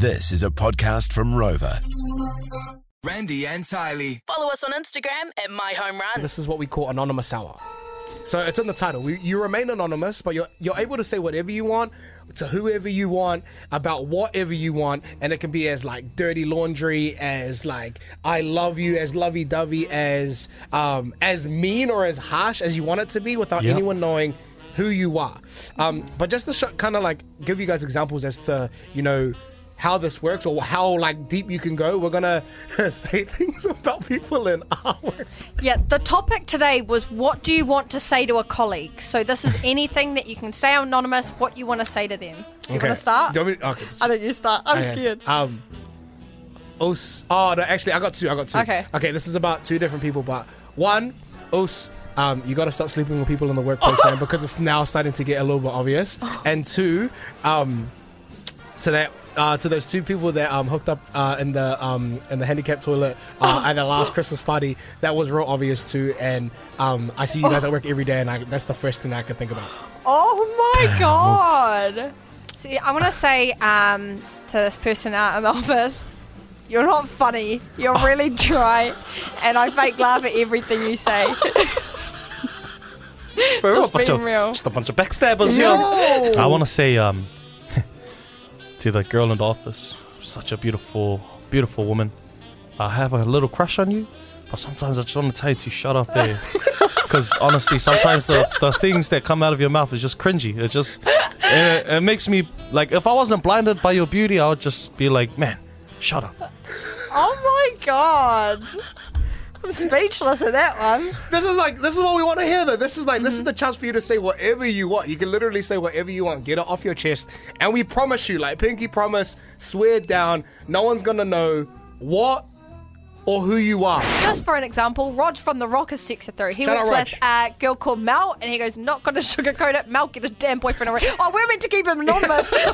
This is a podcast from Rova. Randy and Tylee. Follow us on Instagram at My Home Run. This is what we call anonymous hour. So it's in the title. We, you remain anonymous, but you're you're able to say whatever you want to whoever you want about whatever you want, and it can be as like dirty laundry, as like I love you, as lovey dovey, as um, as mean or as harsh as you want it to be, without Yep. anyone knowing who you are. Um, but just to sh- kind of like give you guys examples as to you know how this works or how like deep you can go, we're gonna say things about people in our work. Yeah, the topic today was what do you want to say to a colleague? So this is anything that you can stay anonymous, what you want to say to them. You want to start? Do you want me- okay. I think you start. I'm Okay. scared. Um. Us. Oh no, actually, I got two. I got two. Okay. Okay. This is about two different people, but one, us. Um, you got to stop sleeping with people in the workplace, man, because it's now starting to get a little bit obvious. And two, um, to that. Uh, to those two people that um, hooked up uh, in the um, in the handicap toilet uh, at the last Christmas party, that was real obvious too. And um, I see you guys at work every day, and I, that's the first thing I can think about. Oh my god. See, I want to say um, to this person out in the office, you're not funny. You're really dry, and I fake laugh at everything you say. Bro, Just a bunch being of, real. Just a bunch of backstabbers here. I want to say um, to the girl in the office, such a beautiful, beautiful woman. I have a little crush on you, but sometimes I just want to tell you to shut up eh? there. Because honestly, sometimes the, the things that come out of your mouth is just cringy. It just it, it makes me like if I wasn't blinded by your beauty, I would just be like, man, shut up. oh my god. I'm speechless at that one. This is like this is what we want to hear though. This is like this is mm-hmm. the chance for you to say whatever you want. You can literally say whatever you want. Get it off your chest. And we promise you, like Pinky promise, swear down, no one's gonna know what or who you are. Just for an example, Rog from The Rock has texted through. He Shout works with a girl called Mel, and he goes, not going to sugarcoat it. Mel, get a damn boyfriend already. oh, we're meant to keep him anonymous.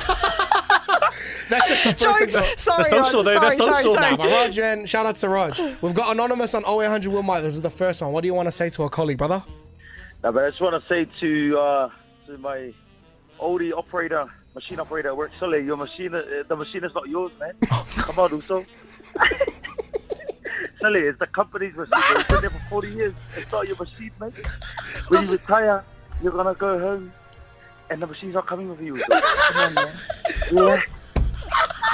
That's just the first Jokes. thing. that- Sorry, That's no Rog. so. Sorry, That's no sorry, sorry. Nah, Raj, man, shout out to Raj. We've got anonymous on 0800 Will Mike. This is the first one. What do you want to say to a colleague, brother? No, but I just want to say to uh, to my oldie operator, machine operator at work, Sully, your machine, uh, the machine is not yours, man. Come on, also. Sully, it's the company's machine. man. It's been there for 40 years. It's not your machine, man. When you retire, you're gonna go home, and the machine's not coming with you. Come on, man. Yeah.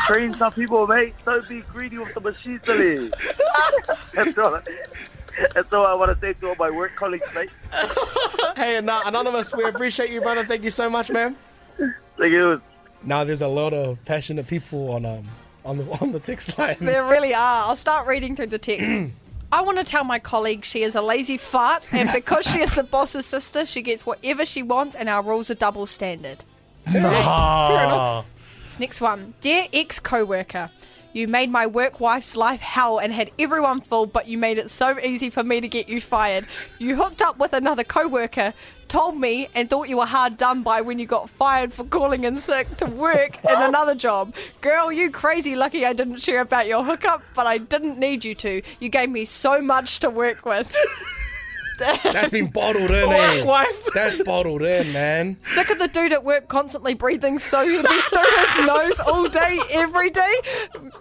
Train some people, mate. Don't be greedy with the machine, Sully. That's all. That's all I want to say to all my work colleagues, mate. Hey, nah, anonymous, we appreciate you, brother. Thank you so much, man. Thank you. Now there's a lot of passionate people on um on the on the text line. There really are. I'll start reading through the text. I want to tell my colleague she is a lazy fart, and because she is the boss's sister, she gets whatever she wants, and our rules are double standard. Fair enough. Next one. Dear ex co worker, you made my work wife's life hell and had everyone fooled, but you made it so easy for me to get you fired. You hooked up with another co worker, told me, and thought you were hard done by when you got fired for calling in sick to work in another job. Girl, you crazy lucky I didn't share about your hookup, but I didn't need you to. You gave me so much to work with. That's been bottled in, eh? wife. That's bottled in, man. Sick of the dude at work constantly breathing so heavy through his nose all day, every day.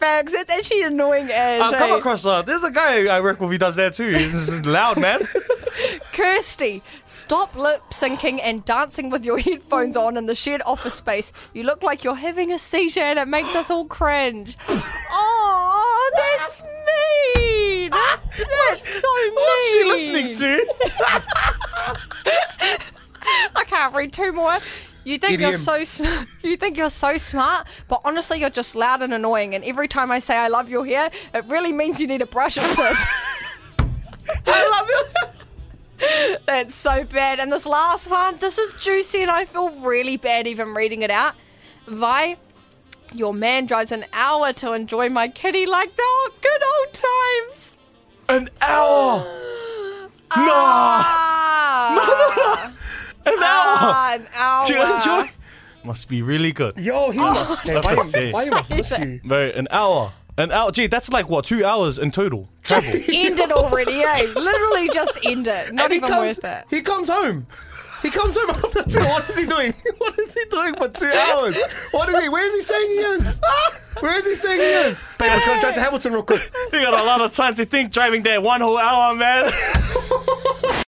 Fags, it's actually annoying as I've come a- across uh, there's a guy I work with. He does that too. He's loud, man. Kirsty, stop lip syncing and dancing with your headphones on in the shared office space. You look like you're having a seizure and it makes us all cringe. Oh, that's mean. That's so mean. What's she listening to? I can't read two more. You think you're so smart. You think you're so smart, but honestly, you're just loud and annoying. And every time I say I love your hair, it really means you need a brush it, sis. I love you. That's so bad. And this last one, this is juicy, and I feel really bad even reading it out. Vi, your man drives an hour to enjoy my kitty like the good old times. An hour. No. Ah, An hour. ah, an hour. To enjoy. Must be really good. Yo, he must. Hey, why, okay. why he must miss you? Very an hour. An hour. Gee, that's like what two hours in total travel. end it already, eh? Literally just end it. Not And he even comes, worth it. he comes home. He comes home after two. What is he doing? What is he doing for two hours? What is he? Where is he saying he is? Where is he saying he is? Babe, I was going to drive to Hamilton real quick. You got a lot of time to think driving there one whole hour, man.